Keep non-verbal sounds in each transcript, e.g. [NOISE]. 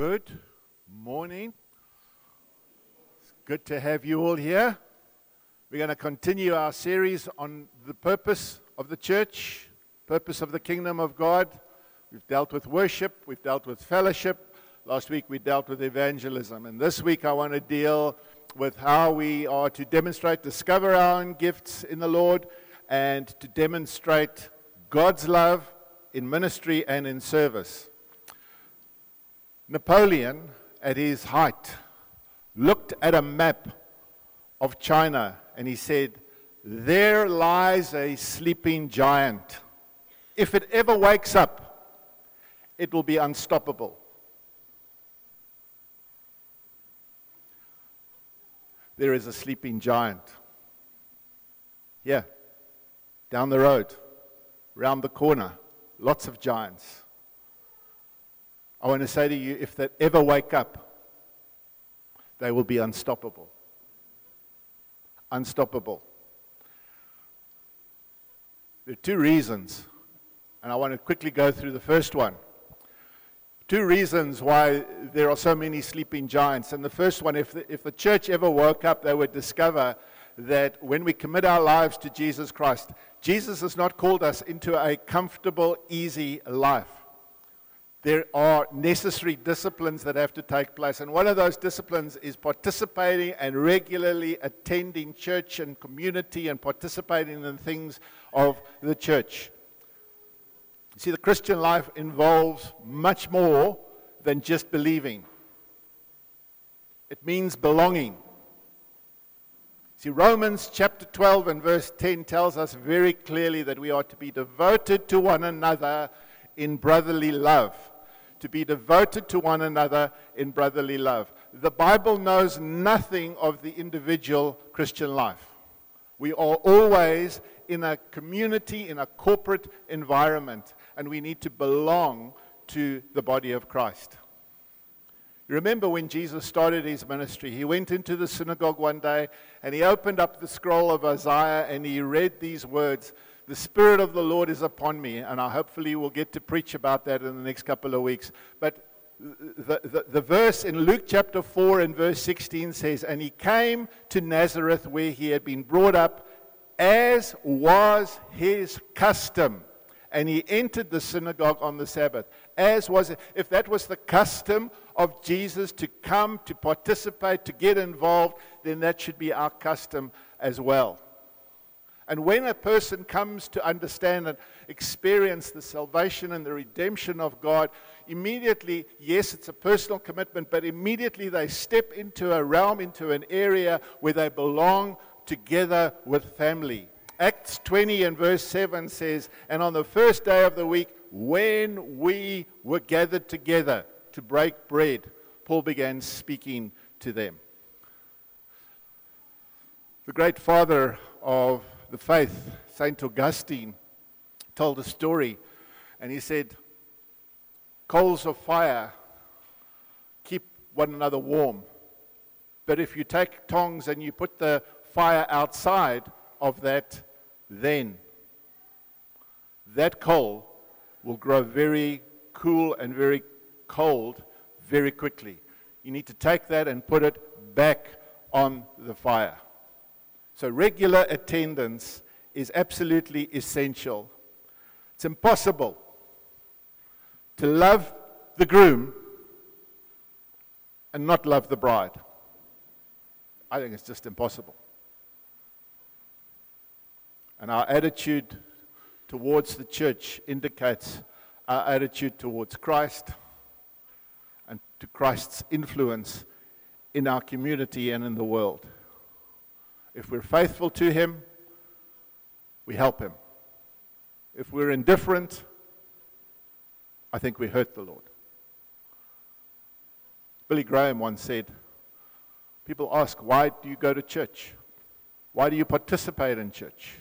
Good morning. It's good to have you all here. We're going to continue our series on the purpose of the church, purpose of the kingdom of God. We've dealt with worship, we've dealt with fellowship. Last week we dealt with evangelism. And this week I want to deal with how we are to demonstrate, discover our own gifts in the Lord, and to demonstrate God's love in ministry and in service. Napoleon, at his height, looked at a map of China and he said, There lies a sleeping giant. If it ever wakes up, it will be unstoppable. There is a sleeping giant. Yeah, down the road, round the corner, lots of giants. I want to say to you if they ever wake up, they will be unstoppable. Unstoppable. There are two reasons, and I want to quickly go through the first one. Two reasons why there are so many sleeping giants. And the first one, if the, if the church ever woke up, they would discover that when we commit our lives to Jesus Christ, Jesus has not called us into a comfortable, easy life there are necessary disciplines that have to take place. And one of those disciplines is participating and regularly attending church and community and participating in the things of the church. You see, the Christian life involves much more than just believing, it means belonging. See, Romans chapter 12 and verse 10 tells us very clearly that we are to be devoted to one another in brotherly love to be devoted to one another in brotherly love. The Bible knows nothing of the individual Christian life. We are always in a community, in a corporate environment, and we need to belong to the body of Christ. Remember when Jesus started his ministry, he went into the synagogue one day and he opened up the scroll of Isaiah and he read these words the Spirit of the Lord is upon me, and I hopefully will get to preach about that in the next couple of weeks. But the, the, the, verse in Luke chapter 4 and verse 16 says, And he came to Nazareth where he had been brought up, as was his custom. And he entered the synagogue on the Sabbath. As was, if that was the custom of Jesus to come, to participate, to get involved, then that should be our custom as well. And when a person comes to understand and experience the salvation and the redemption of God, immediately, yes, it's a personal commitment, but immediately they step into a realm, into an area where they belong together with family. Acts 20 and verse 7 says, And on the first day of the week, when we were gathered together to break bread, Paul began speaking to them. The great father of the faith, St. Augustine, told a story, and he said, Coals of fire keep one another warm. But if you take tongs and you put the fire outside of that, then that coal will grow very cool and very cold very quickly. You need to take that and put it back on the fire. So, regular attendance is absolutely essential. It's impossible to love the groom and not love the bride. I think it's just impossible. And our attitude towards the church indicates our attitude towards Christ and to Christ's influence in our community and in the world. If we're faithful to Him, we help Him. If we're indifferent, I think we hurt the Lord. Billy Graham once said, People ask, why do you go to church? Why do you participate in church?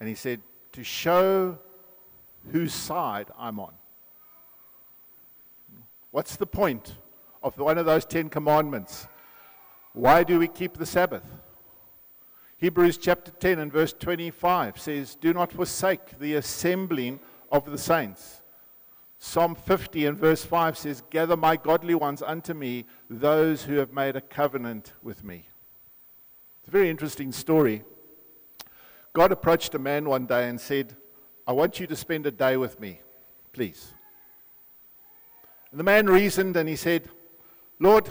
And he said, To show whose side I'm on. What's the point of one of those Ten Commandments? Why do we keep the Sabbath? Hebrews chapter 10 and verse 25 says, Do not forsake the assembling of the saints. Psalm 50 and verse 5 says, Gather my godly ones unto me, those who have made a covenant with me. It's a very interesting story. God approached a man one day and said, I want you to spend a day with me, please. And the man reasoned and he said, Lord,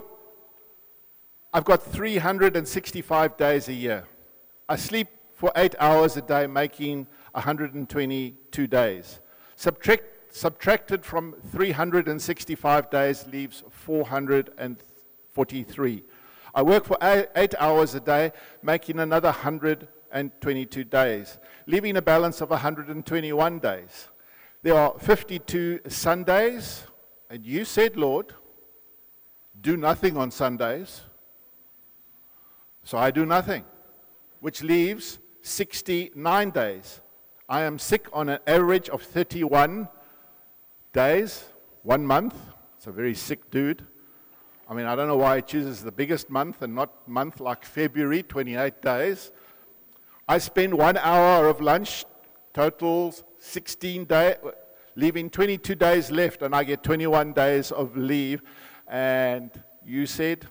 I've got 365 days a year. I sleep for eight hours a day, making 122 days. Subtract subtracted from 365 days leaves 443. I work for eight hours a day, making another 122 days, leaving a balance of 121 days. There are 52 Sundays, and you said, Lord, do nothing on Sundays. So I do nothing, which leaves 69 days. I am sick on an average of 31 days, one month. It's a very sick dude. I mean, I don't know why he chooses the biggest month and not month like February, 28 days. I spend one hour of lunch, totals 16 days, leaving 22 days left, and I get 21 days of leave. And you said,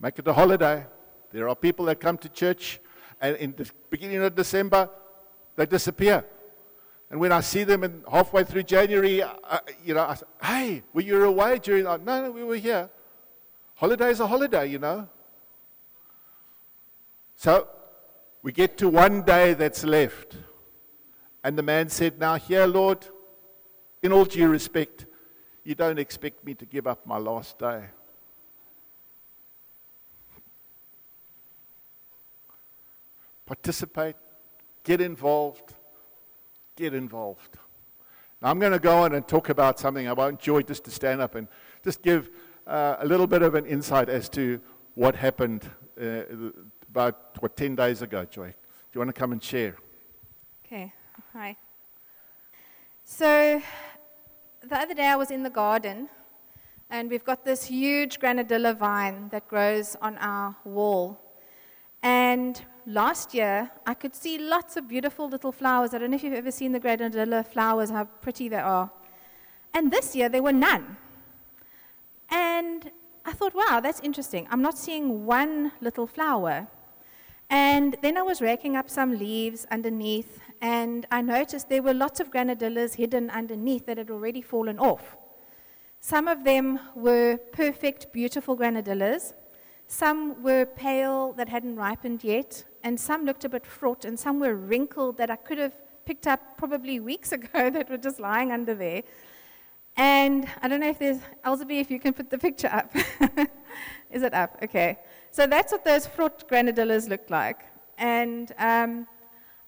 make it a holiday. There are people that come to church, and in the beginning of December, they disappear. And when I see them in, halfway through January, I, you know, I say, hey, were you away during that? No, no, we were here. Holiday's a holiday, you know. So we get to one day that's left. And the man said, Now, here, Lord, in all due respect, you don't expect me to give up my last day. Participate, get involved, get involved. Now, I'm going to go on and talk about something I Joy just to stand up and just give uh, a little bit of an insight as to what happened uh, about, what, 10 days ago, Joy. Do you want to come and share? Okay, hi. So, the other day I was in the garden, and we've got this huge granadilla vine that grows on our wall. And last year, I could see lots of beautiful little flowers. I don't know if you've ever seen the granadilla flowers, how pretty they are. And this year, there were none. And I thought, wow, that's interesting. I'm not seeing one little flower. And then I was raking up some leaves underneath, and I noticed there were lots of granadillas hidden underneath that had already fallen off. Some of them were perfect, beautiful granadillas. Some were pale that hadn't ripened yet, and some looked a bit fraught, and some were wrinkled that I could have picked up probably weeks [LAUGHS] ago that were just lying under there. And I don't know if there's, Elzeby, if you can put the picture up. [LAUGHS] Is it up? Okay. So that's what those fraught granadillas looked like. And um,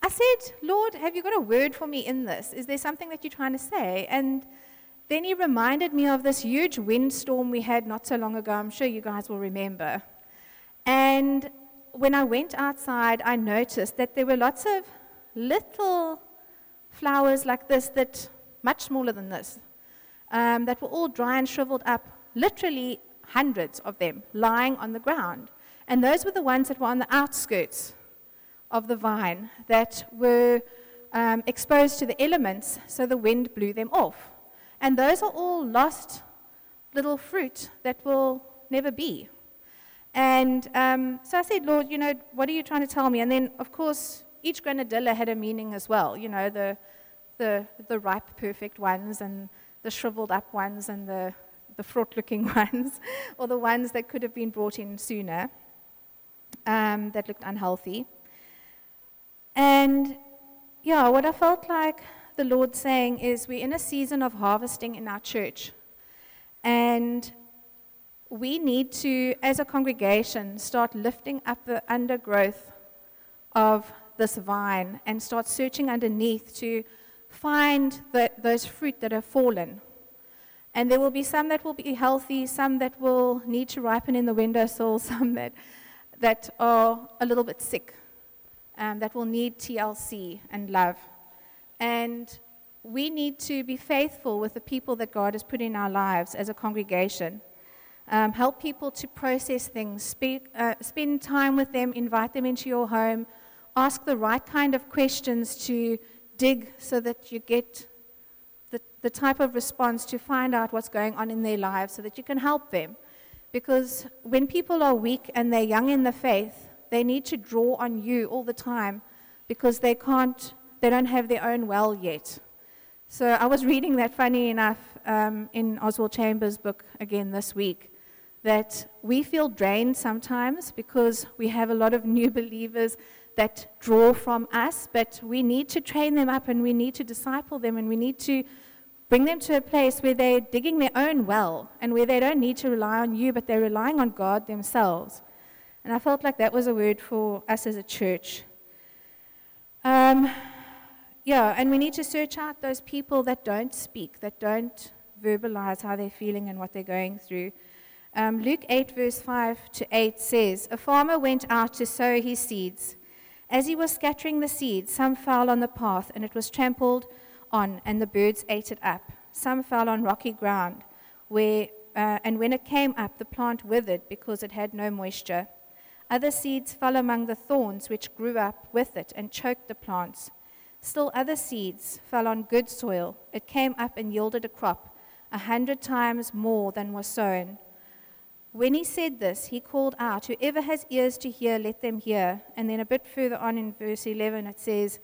I said, Lord, have you got a word for me in this? Is there something that you're trying to say? And then he reminded me of this huge windstorm we had not so long ago. I'm sure you guys will remember. And when I went outside, I noticed that there were lots of little flowers like this that much smaller than this um, that were all dry and shriveled up literally hundreds of them lying on the ground and those were the ones that were on the outskirts of the vine that were um, exposed to the elements so the wind blew them off and those are all lost little fruit that will never be. And um, so I said, Lord, you know, what are you trying to tell me? And then, of course, each granadilla had a meaning as well. You know, the, the, the ripe, perfect ones, and the shriveled up ones, and the, the fraught looking [LAUGHS] ones, or the ones that could have been brought in sooner um, that looked unhealthy. And yeah, what I felt like the Lord saying is we're in a season of harvesting in our church. And we need to, as a congregation, start lifting up the undergrowth of this vine and start searching underneath to find the, those fruit that have fallen. And there will be some that will be healthy, some that will need to ripen in the windowsill, [LAUGHS] some that, that are a little bit sick, um, that will need TLC and love. And we need to be faithful with the people that God has put in our lives as a congregation. Um, help people to process things, speak, uh, spend time with them, invite them into your home, ask the right kind of questions to dig so that you get the the type of response to find out what's going on in their lives so that you can help them. Because when people are weak and they're young in the faith, they need to draw on you all the time because they can't, they don't have their own well yet. So I was reading that, funny enough, um, in Oswald Chambers' book again this week, that we feel drained sometimes because we have a lot of new believers that draw from us, but we need to train them up and we need to disciple them and we need to bring them to a place where they're digging their own well and where they don't need to rely on you, but they're relying on God themselves. And I felt like that was a word for us as a church. Um, yeah, and we need to search out those people that don't speak, that don't verbalize how they're feeling and what they're going through. Um, Luke 8, verse 5 to 8 says, A farmer went out to sow his seeds. As he was scattering the seeds, some fell on the path, and it was trampled on, and the birds ate it up. Some fell on rocky ground, where, uh, and when it came up, the plant withered because it had no moisture. Other seeds fell among the thorns, which grew up with it and choked the plants. Still, other seeds fell on good soil. It came up and yielded a crop, a hundred times more than was sown. When he said this, he called out, Whoever has ears to hear, let them hear. And then a bit further on in verse 11, it says,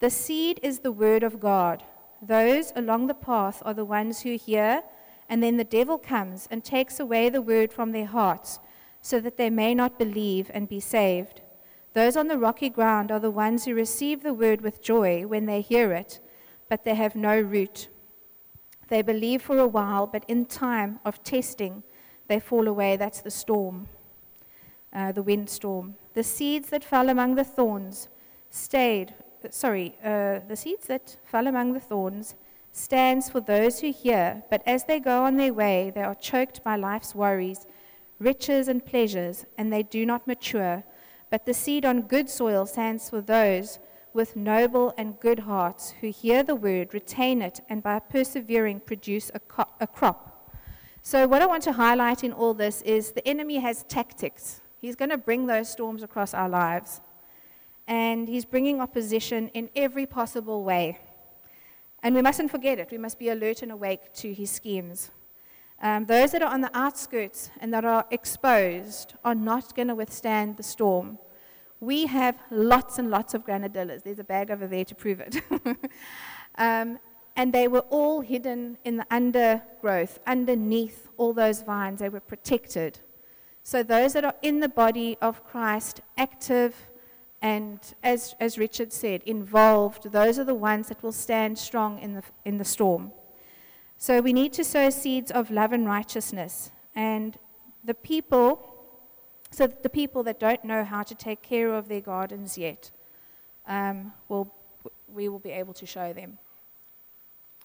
The seed is the word of God. Those along the path are the ones who hear, and then the devil comes and takes away the word from their hearts so that they may not believe and be saved. Those on the rocky ground are the ones who receive the word with joy when they hear it, but they have no root. They believe for a while, but in time of testing, they fall away. That's the storm, uh, the windstorm. The seeds that fell among the thorns stayed, sorry, uh, the seeds that fell among the thorns stands for those who hear, but as they go on their way, they are choked by life's worries riches and pleasures, and they do not mature. But the seed on good soil stands for those with noble and good hearts who hear the word, retain it, and by persevering produce a, co- a crop. So, what I want to highlight in all this is the enemy has tactics. He's going to bring those storms across our lives. And he's bringing opposition in every possible way. And we mustn't forget it. We must be alert and awake to his schemes. Um, those that are on the outskirts and that are exposed are not going to withstand the storm. We have lots and lots of granadillas. There's a bag over there to prove it. [LAUGHS] um, and they were all hidden in the undergrowth, underneath all those vines. They were protected. So, those that are in the body of Christ, active, and as, as Richard said, involved, those are the ones that will stand strong in the, in the storm. So we need to sow seeds of love and righteousness. And the people, so the people that don't know how to take care of their gardens yet, um, will, we will be able to show them.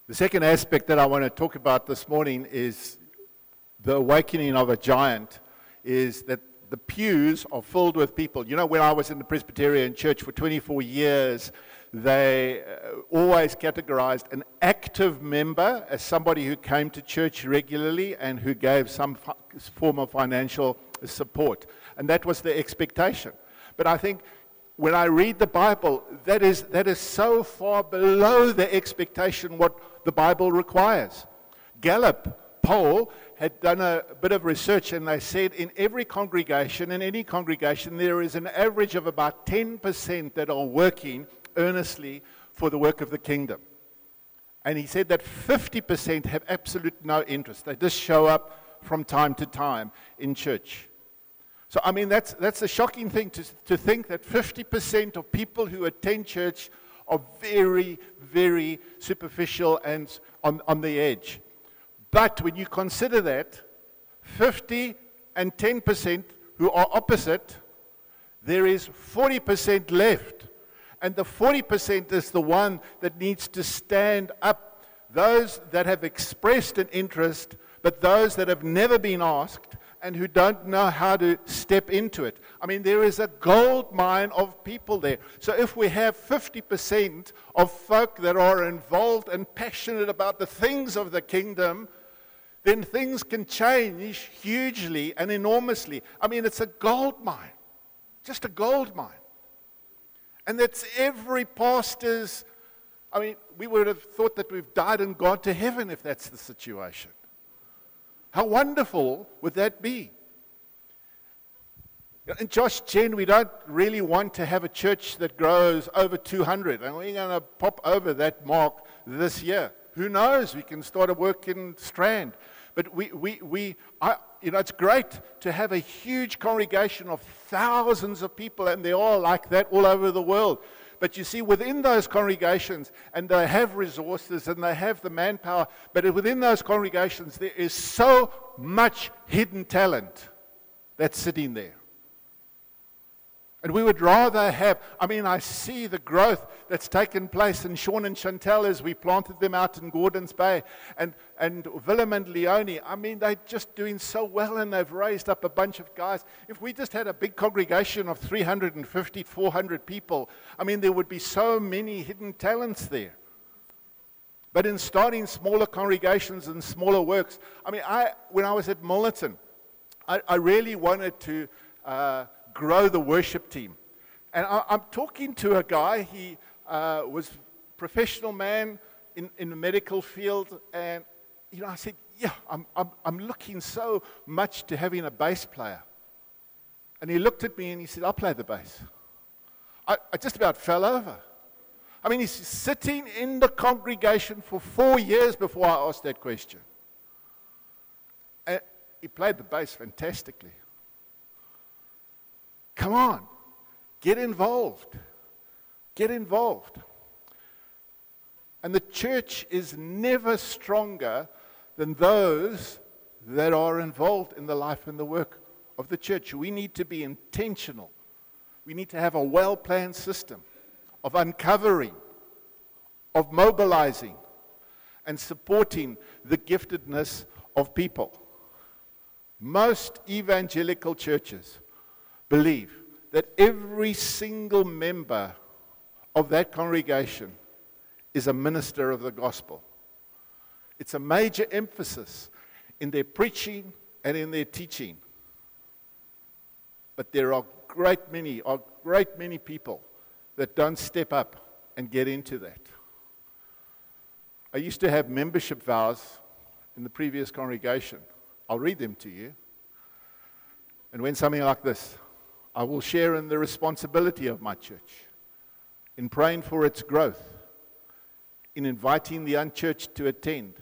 The second aspect that I want to talk about this morning is the awakening of a giant, is that the pews are filled with people. You know, when I was in the Presbyterian church for 24 years, they uh, always categorized an active member as somebody who came to church regularly and who gave some form of financial support. And that was the expectation. But I think when I read the Bible, that is, that is so far below the expectation what the Bible requires. Gallup poll had done a bit of research and they said in every congregation, in any congregation, there is an average of about 10% that are working earnestly for the work of the kingdom. And he said that 50% have absolute no interest. They just show up from time to time in church. So, I mean, that's, that's a shocking thing to, to think that 50% of people who attend church are very, very superficial and on, on the edge. But when you consider that, 50 and 10% who are opposite, there is 40% left and the 40% is the one that needs to stand up. Those that have expressed an interest, but those that have never been asked and who don't know how to step into it. I mean, there is a gold mine of people there. So if we have 50% of folk that are involved and passionate about the things of the kingdom, then things can change hugely and enormously. I mean, it's a gold mine, just a gold mine. And that's every pastor's I mean, we would have thought that we've died and gone to heaven if that's the situation. How wonderful would that be? And Josh Chen, we don't really want to have a church that grows over 200, and we're going to pop over that mark this year. Who knows? We can start a work in Strand. But we, we, we I, you know, it's great to have a huge congregation of thousands of people, and they're like that all over the world. But you see, within those congregations, and they have resources and they have the manpower, but within those congregations, there is so much hidden talent that's sitting there. And we would rather have, I mean, I see the growth that's taken place in Sean and Chantel as we planted them out in Gordons Bay. And, and Willem and Leonie, I mean, they're just doing so well and they've raised up a bunch of guys. If we just had a big congregation of 350, 400 people, I mean, there would be so many hidden talents there. But in starting smaller congregations and smaller works, I mean, I, when I was at Milnerton, I, I really wanted to. Uh, grow the worship team. And I, am talking to a guy, he uh, was professional man in, in the medical field, and you know, I said, yeah, I'm, I'm, I'm looking so much to having a bass player. And he looked at me and he said, I'll play the bass. I, I just about fell over. I mean, he's sitting in the congregation for four years before I asked that question. And he played the bass fantastically. Come on, get involved. Get involved. And the church is never stronger than those that are involved in the life and the work of the church. We need to be intentional. We need to have a well planned system of uncovering, of mobilizing, and supporting the giftedness of people. Most evangelical churches believe that every single member of that congregation is a minister of the gospel. It's a major emphasis in their preaching and in their teaching. But there are great many, are great many people that don't step up and get into that. I used to have membership vows in the previous congregation. I'll read them to you. And when something like this I will share in the responsibility of my church, in praying for its growth, in inviting the unchurched to attend,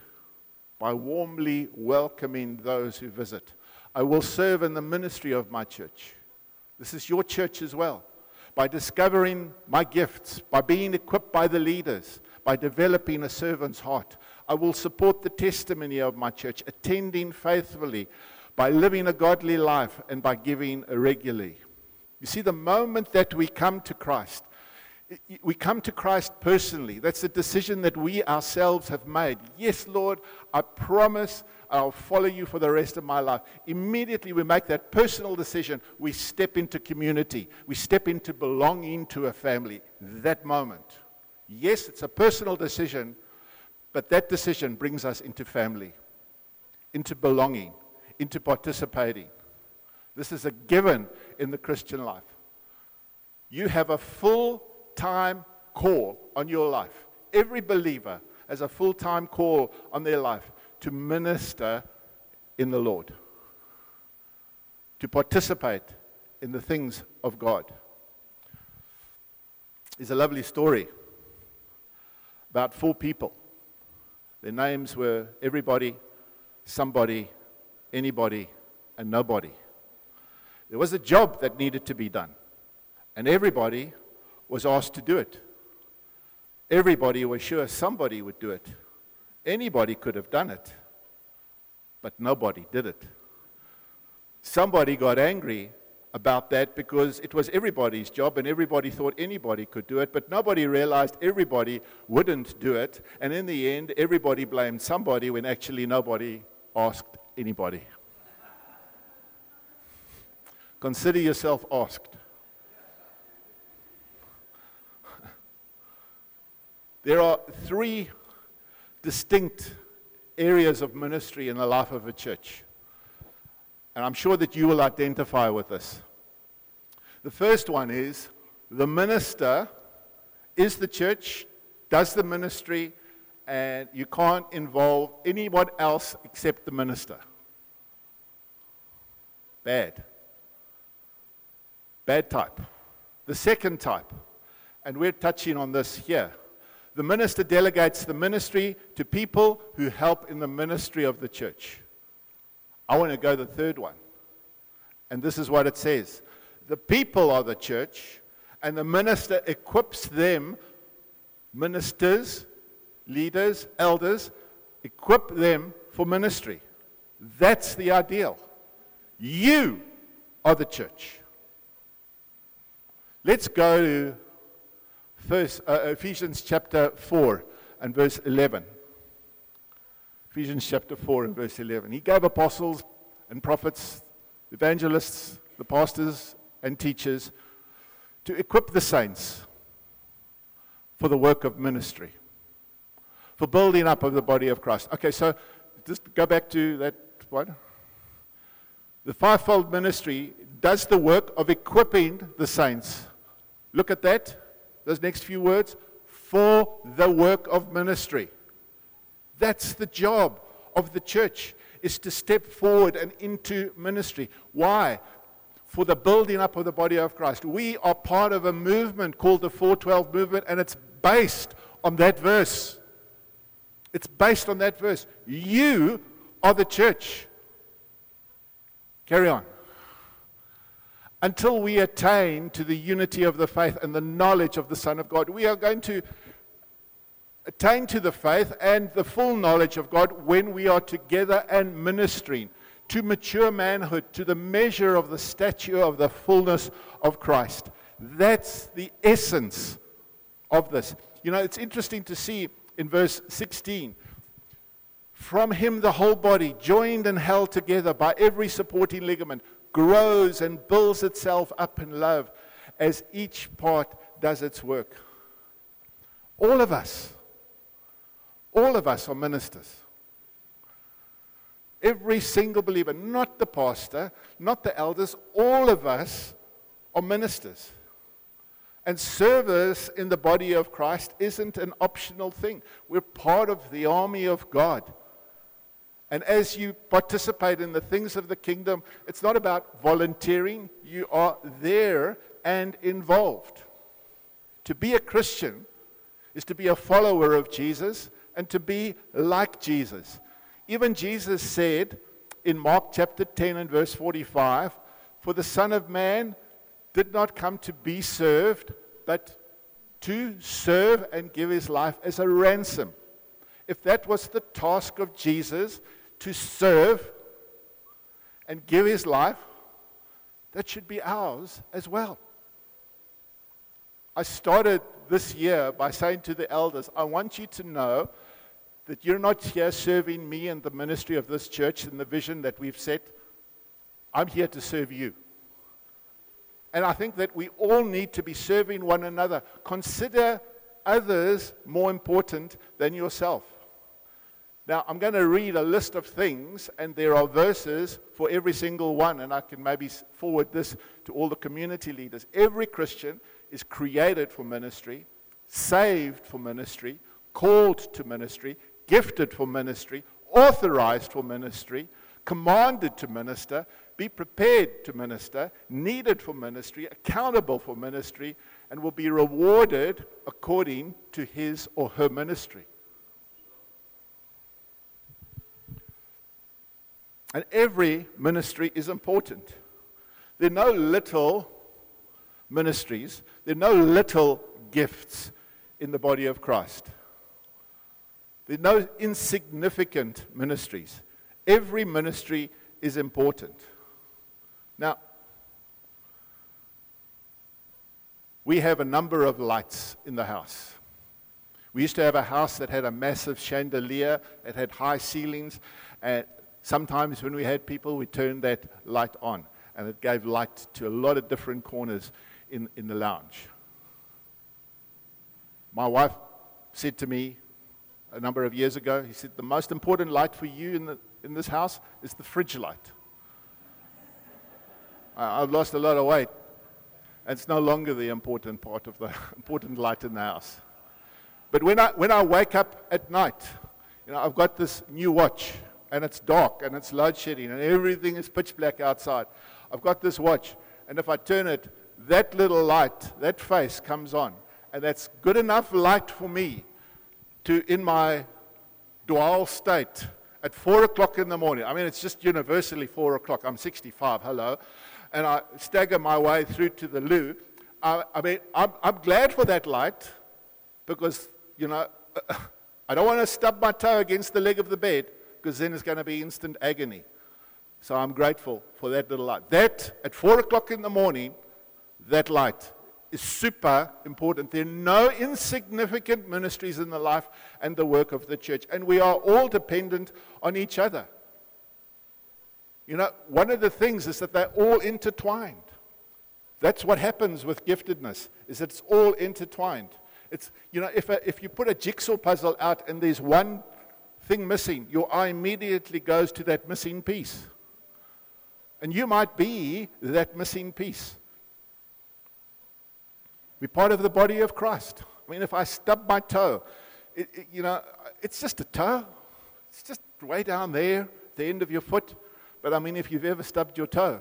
by warmly welcoming those who visit. I will serve in the ministry of my church. This is your church as well. By discovering my gifts, by being equipped by the leaders, by developing a servant's heart. I will support the testimony of my church, attending faithfully, by living a godly life, and by giving regularly. You see, the moment that we come to Christ, we come to Christ personally. That's a decision that we ourselves have made. Yes, Lord, I promise I'll follow you for the rest of my life. Immediately we make that personal decision. We step into community. We step into belonging to a family. That moment. Yes, it's a personal decision, but that decision brings us into family, into belonging, into participating. This is a given in the Christian life. You have a full time call on your life. Every believer has a full time call on their life to minister in the Lord, to participate in the things of God. There's a lovely story about four people. Their names were everybody, somebody, anybody, and nobody. There was a job that needed to be done, and everybody was asked to do it. Everybody was sure somebody would do it. Anybody could have done it, but nobody did it. Somebody got angry about that because it was everybody's job and everybody thought anybody could do it, but nobody realized everybody wouldn't do it. And in the end, everybody blamed somebody when actually nobody asked anybody. Consider yourself asked. [LAUGHS] There are three distinct areas of ministry in the life of a church. And I'm sure that you will identify with this. The first one is the minister is the church does the ministry, and you can't involve anyone else except the minister. Bad. Bad type. The second type, and we're touching on this here. The minister delegates the ministry to people who help in the ministry of the church. I want to go the third one. And this is what it says The people are the church, and the minister equips them, ministers, leaders, elders, equip them for ministry. That's the ideal. You are the church. Let's go to first, uh, Ephesians chapter 4 and verse 11. Ephesians chapter 4 and verse 11. He gave apostles and prophets, evangelists, the pastors and teachers to equip the saints for the work of ministry, for building up of the body of Christ. Okay, so just go back to that one. The fivefold ministry does the work of equipping the saints. Look at that, those next few words. For the work of ministry. That's the job of the church, is to step forward and into ministry. Why? for the building up of the body of Christ. We are part of a movement called the 412 movement, and it's based on that verse. It's based on that verse. You are the church. Carry on. Until we attain to the unity of the faith and the knowledge of the Son of God, we are going to attain to the faith and the full knowledge of God when we are together and ministering to mature manhood, to the measure of the stature of the fullness of Christ. That's the essence of this. You know, it's interesting to see in verse 16 from him, the whole body, joined and held together by every supporting ligament, grows and builds itself up in love as each part does its work. All of us, all of us are ministers. Every single believer, not the pastor, not the elders, all of us are ministers. And service in the body of Christ isn't an optional thing. We're part of the army of God. And as you participate in the things of the kingdom, it's not about volunteering, you are there and involved. To be a Christian is to be a follower of Jesus and to be like Jesus. Even Jesus said in Mark chapter 10 and verse 45 For the Son of Man did not come to be served, but to serve and give his life as a ransom. If that was the task of Jesus, to serve and give his life, that should be ours as well. I started this year by saying to the elders, I want you to know that you're not here serving me and the ministry of this church and the vision that we've set. I'm here to serve you. And I think that we all need to be serving one another. Consider others more important than yourself. Now, I'm going to read a list of things, and there are verses for every single one, and I can maybe forward this to all the community leaders. Every Christian is created for ministry, saved for ministry, called to ministry, gifted for ministry, authorized for ministry, commanded to minister, be prepared to minister, needed for ministry, accountable for ministry, and will be rewarded according to his or her ministry. And every ministry is important. There are no little ministries, there are no little gifts in the body of Christ. There are no insignificant ministries. Every ministry is important. Now, we have a number of lights in the house. We used to have a house that had a massive chandelier, it had high ceilings, and sometimes when we had people, we turned that light on, and it gave light to a lot of different corners in, in the lounge. My wife said to me a number of years ago. He said, The most important light for you in, the, in this house is the fridge light. [LAUGHS] I, I've lost a lot of weight. And it's no longer the important part of the [LAUGHS] important light in the house. But when I, when I wake up at night, you know, I've got this new watch, and it's dark, and it's load shedding, and everything is pitch black outside. I've got this watch, and if I turn it, that little light, that face comes on. And that's good enough light for me to, in my dual state, at 4 o'clock in the morning. I mean, it's just universally 4 o'clock. I'm 65, hello. And I stagger my way through to the loo. I, I mean, I'm, I'm glad for that light because, you know, [COUGHS] I don't want to stub my toe against the leg of the bed because then it's going to be instant agony. So I'm grateful for that little light. That, at 4 o'clock in the morning, that light is super important. There are no insignificant ministries in the life and the work of the church, and we are all dependent on each other. You know, one of the things is that they're all intertwined. That's what happens with giftedness, is that it's all intertwined. It's, you know, if, a, if you put a jigsaw puzzle out and there's one thing missing, your eye immediately goes to that missing piece. And you might be that missing piece. We're part of the body of Christ. I mean, if I stub my toe, it, it, you know, it's just a toe. It's just way down there, the end of your foot. But I mean, if you've ever stubbed your toe,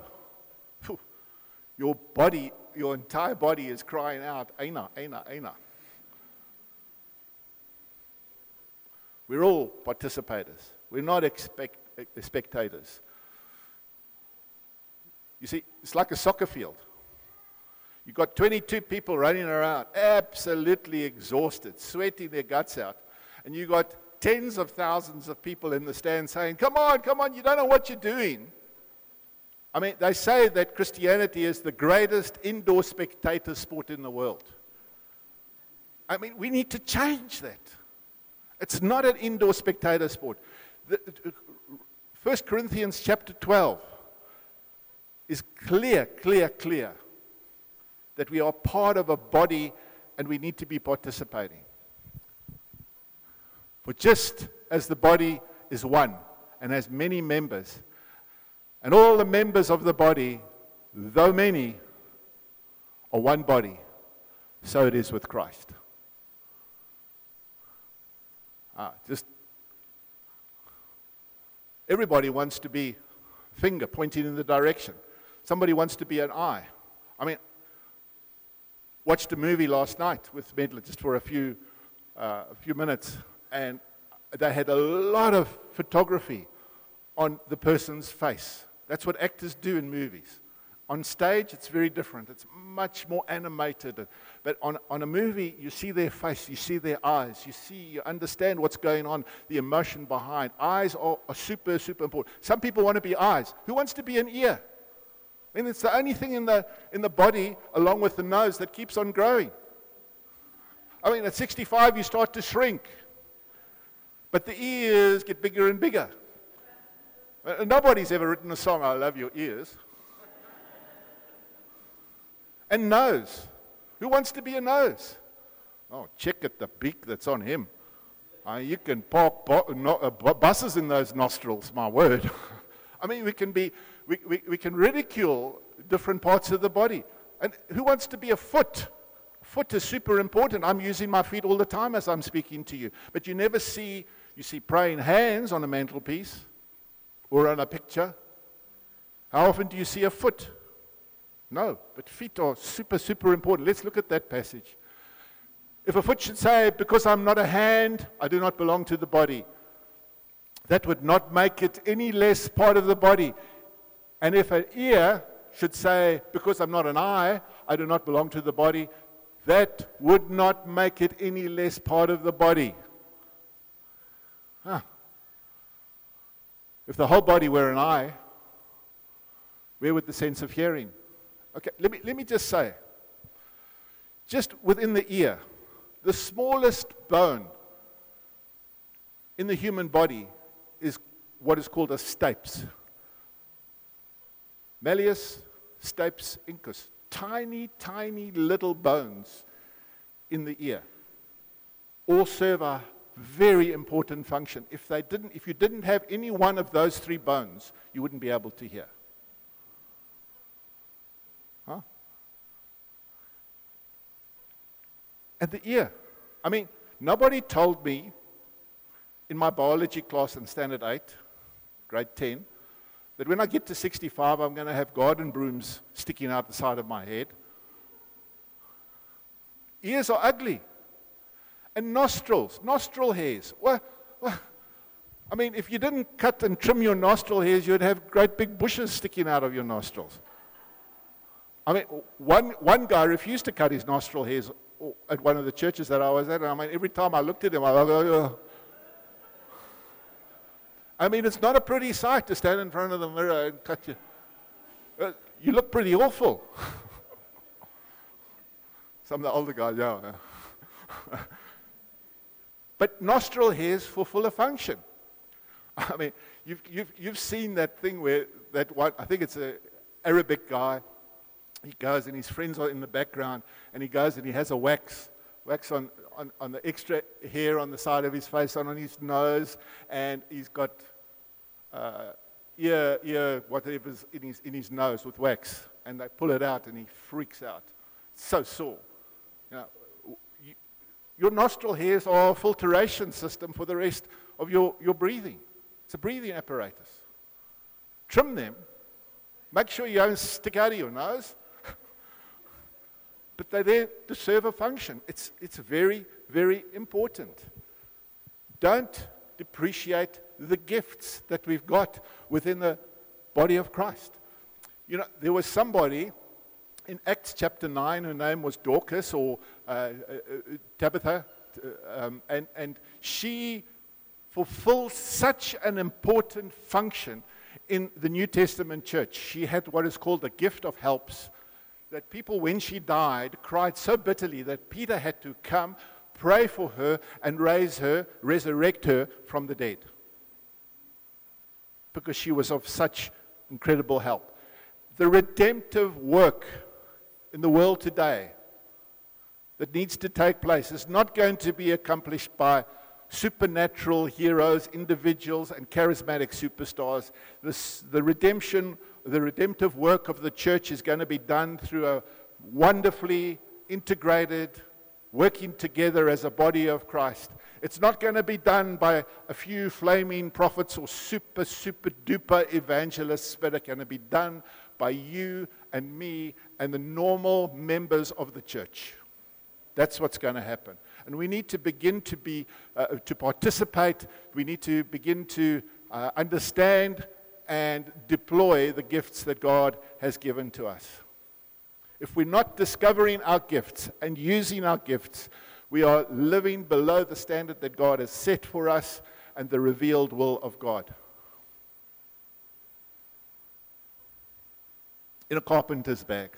whew, your body, your entire body is crying out, Aina, Aina, Aina. We're all participators. We're not expect, spectators. You see, it's like a soccer field. You've got 22 people running around, absolutely exhausted, sweating their guts out. And you've got tens of thousands of people in the stand saying, Come on, come on, you don't know what you're doing. I mean, they say that Christianity is the greatest indoor spectator sport in the world. I mean, we need to change that. It's not an indoor spectator sport. The, 1 Corinthians chapter 12 is clear, clear, clear that we are part of a body and we need to be participating. For just as the body is one and has many members, and all the members of the body, though many, are one body, so it is with Christ. Ah, just everybody wants to be finger pointing in the direction. Somebody wants to be an eye. I mean, watched a movie last night with Medler just for a few, uh, a few minutes, and they had a lot of photography on the person's face. That's what actors do in movies. On stage, it's very different. It's much more animated. But on, on a movie, you see their face, you see their eyes, you see, you understand what's going on, the emotion behind. Eyes are, are super, super important. Some people want to be eyes. Who wants to be an ear? I mean, it's the only thing in the, in the body, along with the nose, that keeps on growing. I mean, at 65, you start to shrink. But the ears get bigger and bigger. Uh, nobody's ever written a song, I Love Your Ears. And nose. Who wants to be a nose? Oh, check at the beak that's on him. Uh, you can park bo- no, uh, buses in those nostrils, my word. [LAUGHS] I mean, we can be we, we, we can ridicule different parts of the body. And who wants to be a foot? Foot is super important. I'm using my feet all the time as I'm speaking to you. But you never see, you see praying hands on a mantelpiece or on a picture. How often do you see a foot? No, but feet are super, super important. Let's look at that passage. If a foot should say, Because I'm not a hand, I do not belong to the body, that would not make it any less part of the body. And if an ear should say, Because I'm not an eye, I do not belong to the body, that would not make it any less part of the body. Huh. If the whole body were an eye, where would the sense of hearing? Okay, let me, let me just say just within the ear, the smallest bone in the human body is what is called a stapes. Malleus, stapes, incus. Tiny, tiny little bones in the ear. All serve a very important function. If, they didn't, if you didn't have any one of those three bones, you wouldn't be able to hear. And the ear. I mean, Nobody told me in my biology class in standard 8, grade 10, that when I get to 65, I'm going to have garden brooms sticking out the side of my head. Ears are ugly. And nostrils, nostril hairs. Well, well, I mean, if you didn't cut and trim your nostril hairs, you'd have great big bushes sticking out of your nostrils. I mean, one, one guy refused to cut his nostril hairs at one of the churches that I was at. And I mean, every time I looked at him, I was like, oh. I mean, it's not a pretty sight to stand in front of the mirror and cut you. Uh, you look pretty awful. [LAUGHS] Some of the older guys, yeah. [LAUGHS] but nostril hairs fulfill a function. [LAUGHS] I mean, you've, you've, you've seen that thing where that one, I think it's an Arabic guy, he goes and his friends are in the background and he goes and he has a wax, wax on, on, on the extra hair on the side of his face, on, on his nose, and he's got uh, ear, ear, whatever's in his, in his nose with wax. And they pull it out and he freaks out. So sore. You know, you, your nostril hairs are a filtration system for the rest of your, your breathing. It's a breathing apparatus. Trim them. Make sure you don't stick out of your nose. But they're there to serve a function. It's, it's very, very important. Don't depreciate the gifts that we've got within the body of Christ. You know, there was somebody in Acts chapter 9, her name was Dorcas or uh, uh, uh Tabitha, uh, um, and, and she fulfilled such an important function in the New Testament church. She had what is called the gift of helps. That people, when she died, cried so bitterly that Peter had to come, pray for her, and raise her, resurrect her from the dead. Because she was of such incredible help. The redemptive work in the world today that needs to take place is not going to be accomplished by supernatural heroes, individuals, and charismatic superstars. This, the redemption, the redemptive work of the church is going to be done through a wonderfully integrated, working together as a body of Christ. It's not going to be done by a few flaming prophets or super, super duper evangelists, but it's going to be done by you and me and the normal members of the church. That's what's going to happen. And we need to begin to, be, uh, to participate. We need to begin to uh, understand and deploy the gifts that God has given to us. If we're not discovering our gifts and using our gifts, we are living below the standard that God has set for us and the revealed will of God. In a carpenter's bag,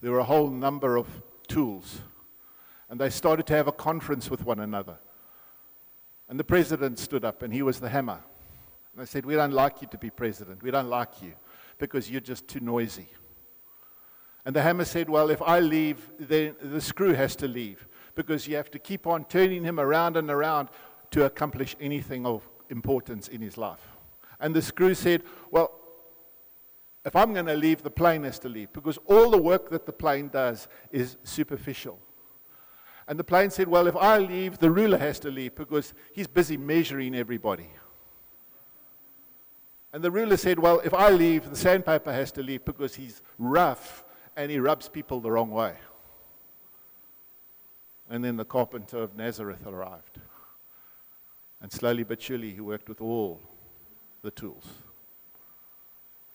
there were a whole number of tools and they started to have a conference with one another. And the president stood up, and he was the hammer. And they said, We don't like you to be president. We don't like you because you're just too noisy. And the hammer said, Well, if I leave, then the screw has to leave because you have to keep on turning him around and around to accomplish anything of importance in his life. And the screw said, Well, if I'm going to leave, the plane has to leave because all the work that the plane does is superficial. And the plane said, Well, if I leave, the ruler has to leave because he's busy measuring everybody. And the ruler said, Well, if I leave, the sandpaper has to leave because he's rough and he rubs people the wrong way. And then the carpenter of Nazareth arrived. And slowly but surely, he worked with all the tools.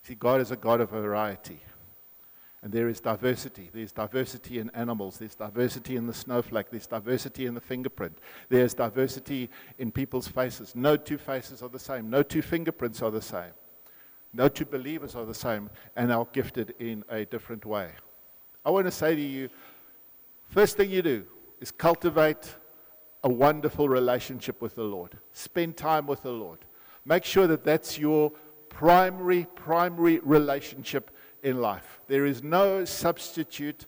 See, God is a God of variety. And there is diversity. There's diversity in animals. There's diversity in the snowflake. There's diversity in the fingerprint. There's diversity in people's faces. No two faces are the same. No two fingerprints are the same. No two believers are the same and are gifted in a different way. I want to say to you first thing you do is cultivate a wonderful relationship with the Lord. Spend time with the Lord. Make sure that that's your primary, primary relationship in life. There is no substitute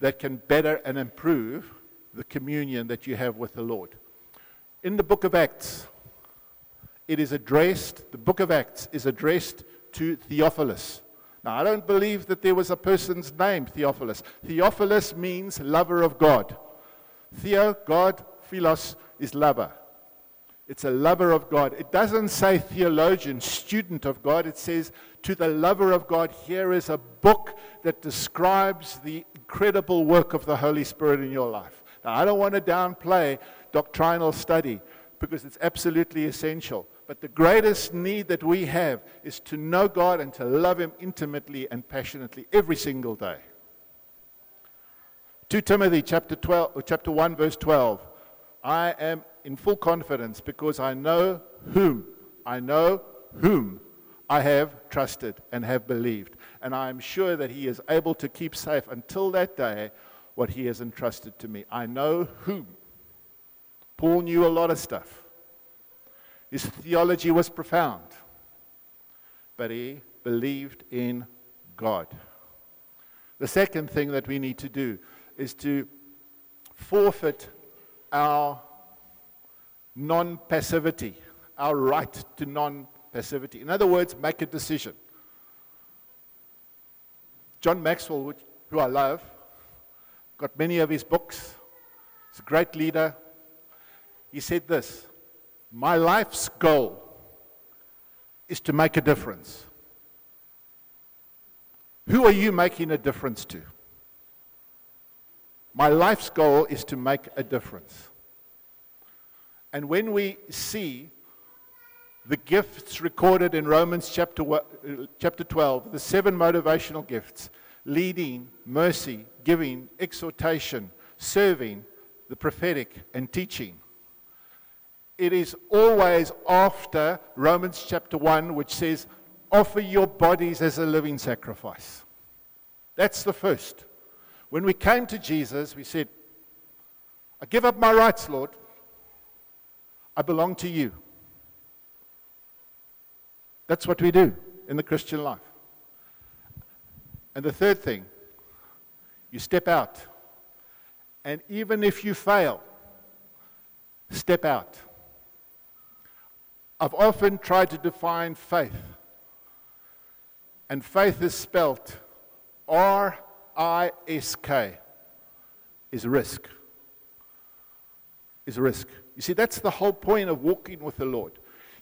that can better and improve the communion that you have with the Lord. In the book of Acts, it is addressed, the book of Acts is addressed to Theophilus. Now, I don't believe that there was a person's name, Theophilus. Theophilus means lover of God. Theo, God, philos is lover. It's a lover of God. It doesn't say theologian, student of God. It says to the lover of God, here is a book that describes the incredible work of the Holy Spirit in your life. Now, I don't want to downplay doctrinal study because it's absolutely essential. But the greatest need that we have is to know God and to love Him intimately and passionately every single day. 2 Timothy chapter, 12, uh, chapter 1, verse 12. I am in full confidence because I know whom, I know whom I have trusted and have believed. And I am sure that He is able to keep safe until that day what He has entrusted to me. I know whom. Paul knew a lot of stuff. His theology was profound, but he believed in God. The second thing that we need to do is to forfeit our non passivity, our right to non passivity. In other words, make a decision. John Maxwell, who I love, got many of his books, he's a great leader. He said this My life's goal is to make a difference. Who are you making a difference to? My life's goal is to make a difference. And when we see the gifts recorded in Romans chapter, uh, chapter 12, the seven motivational gifts leading, mercy, giving, exhortation, serving, the prophetic, and teaching. It is always after Romans chapter 1, which says, offer your bodies as a living sacrifice. That's the first. When we came to Jesus, we said, I give up my rights, Lord. I belong to you. That's what we do in the Christian life. And the third thing, you step out. And even if you fail, step out. I've often tried to define faith. And faith is spelt R I S K is risk. Is risk. You see, that's the whole point of walking with the Lord.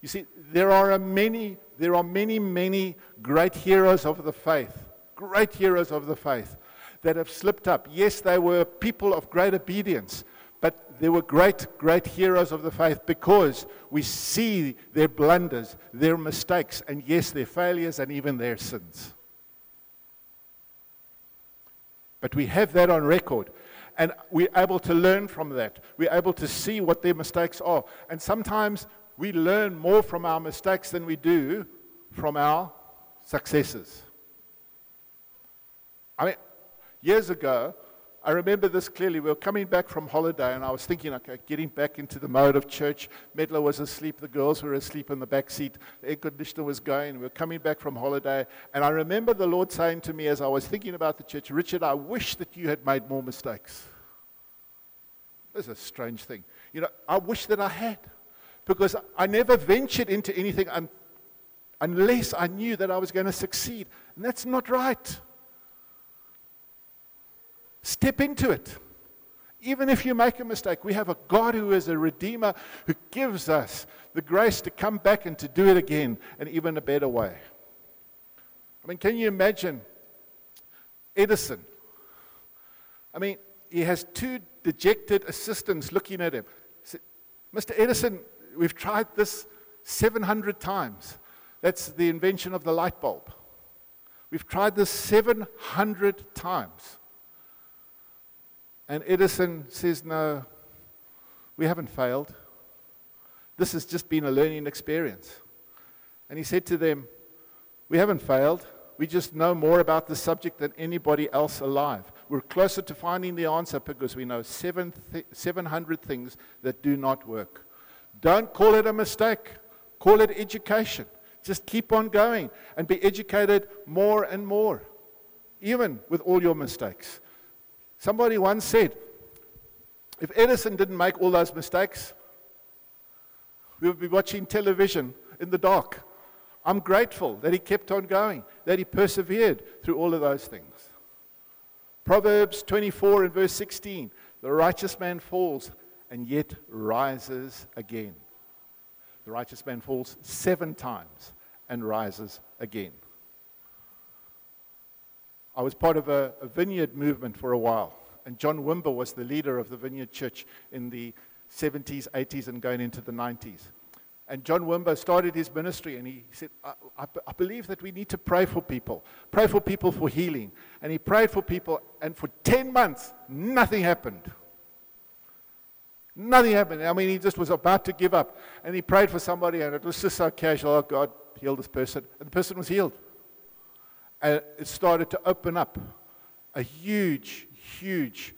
You see, there are many, there are many, many great heroes of the faith, great heroes of the faith that have slipped up. Yes, they were people of great obedience, but they were great, great heroes of the faith because we see their blunders, their mistakes, and yes, their failures and even their sins. But we have that on record. And we're able to learn from that. We're able to see what their mistakes are. And sometimes we learn more from our mistakes than we do from our successes. I mean, years ago, I remember this clearly. We were coming back from holiday, and I was thinking, okay, getting back into the mode of church. Medler was asleep, the girls were asleep in the back seat, the air conditioner was going. We were coming back from holiday, and I remember the Lord saying to me as I was thinking about the church, Richard, I wish that you had made more mistakes. That's a strange thing. You know, I wish that I had, because I never ventured into anything un- unless I knew that I was going to succeed. And that's not right. Step into it. Even if you make a mistake, we have a God who is a redeemer who gives us the grace to come back and to do it again and even a better way. I mean, can you imagine Edison? I mean, he has two dejected assistants looking at him. Mr. Edison, we've tried this 700 times. That's the invention of the light bulb. We've tried this 700 times. And Edison says, No, we haven't failed. This has just been a learning experience. And he said to them, We haven't failed. We just know more about the subject than anybody else alive. We're closer to finding the answer because we know seven th- 700 things that do not work. Don't call it a mistake, call it education. Just keep on going and be educated more and more, even with all your mistakes. Somebody once said, if Edison didn't make all those mistakes, we would be watching television in the dark. I'm grateful that he kept on going, that he persevered through all of those things. Proverbs 24 and verse 16 The righteous man falls and yet rises again. The righteous man falls seven times and rises again. I was part of a, a vineyard movement for a while, and John Wimber was the leader of the vineyard church in the 70s, 80s, and going into the 90s. And John Wimber started his ministry and he said, I, I, I, believe that we need to pray for people, pray for people for healing. And he prayed for people, and for 10 months, nothing happened. Nothing happened. I mean, he just was about to give up. And he prayed for somebody, and it was just so casual oh, God, healed this person. And the person was healed. And it started to open up a huge, huge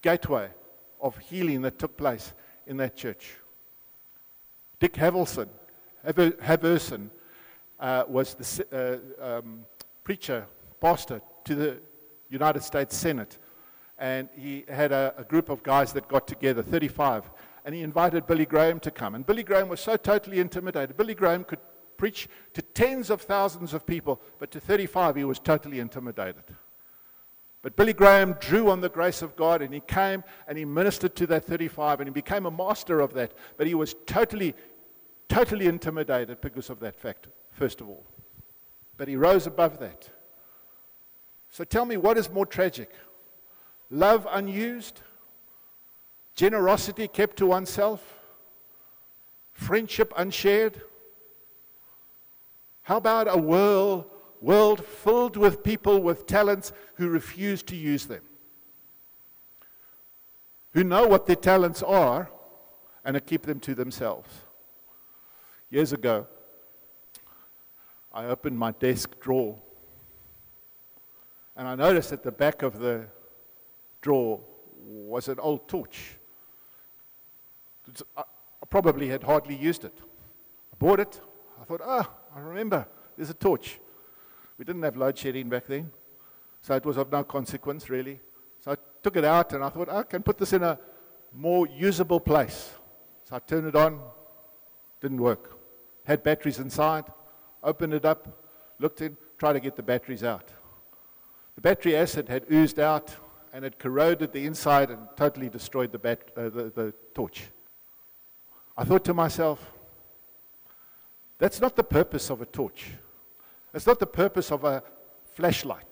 gateway of healing that took place in that church. Dick Havelson, Haverson, uh, was the uh, um, preacher, pastor to the United States Senate. And he had a, a group of guys that got together, 35, and he invited Billy Graham to come. And Billy Graham was so totally intimidated. Billy Graham could preach to tens of thousands of people, but to 35, he was totally intimidated. But Billy Graham drew on the grace of God and he came and he ministered to that 35 and he became a master of that. But he was totally, totally intimidated because of that fact, first of all. But he rose above that. So tell me, what is more tragic? Love unused? Generosity kept to oneself? Friendship unshared? How about a world world filled with people with talents who refuse to use them, who know what their talents are and keep them to themselves. Years ago, I opened my desk drawer and I noticed at the back of the drawer was an old torch. I probably had hardly used it. I bought it. I thought, ah, I remember, there's a torch. We didn't have load shedding back then, so it was of no consequence, really. So I took it out and I thought, I can put this in a more usable place. So I turned it on, didn't work. Had batteries inside, opened it up, looked in, tried to get the batteries out. The battery acid had oozed out and it corroded the inside and totally destroyed the, bat, uh, the, the torch. I thought to myself, that's not the purpose of a torch. It's not the purpose of a flashlight.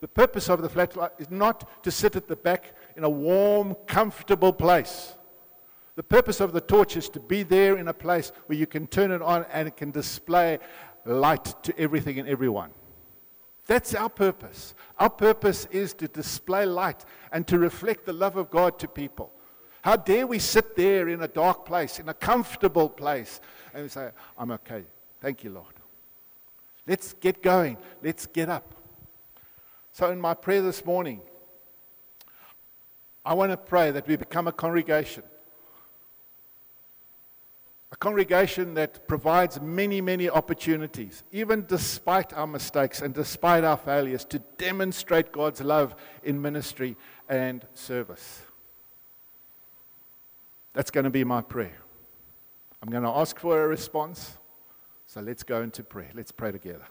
The purpose of the flashlight is not to sit at the back in a warm, comfortable place. The purpose of the torch is to be there in a place where you can turn it on and it can display light to everything and everyone. That's our purpose. Our purpose is to display light and to reflect the love of God to people. How dare we sit there in a dark place, in a comfortable place, and say, I'm okay. Thank you, Lord. Let's get going. Let's get up. So, in my prayer this morning, I want to pray that we become a congregation. Congregation that provides many, many opportunities, even despite our mistakes and despite our failures, to demonstrate God's love in ministry and service. That's going to be my prayer. I'm going to ask for a response. So let's go into prayer. Let's pray together.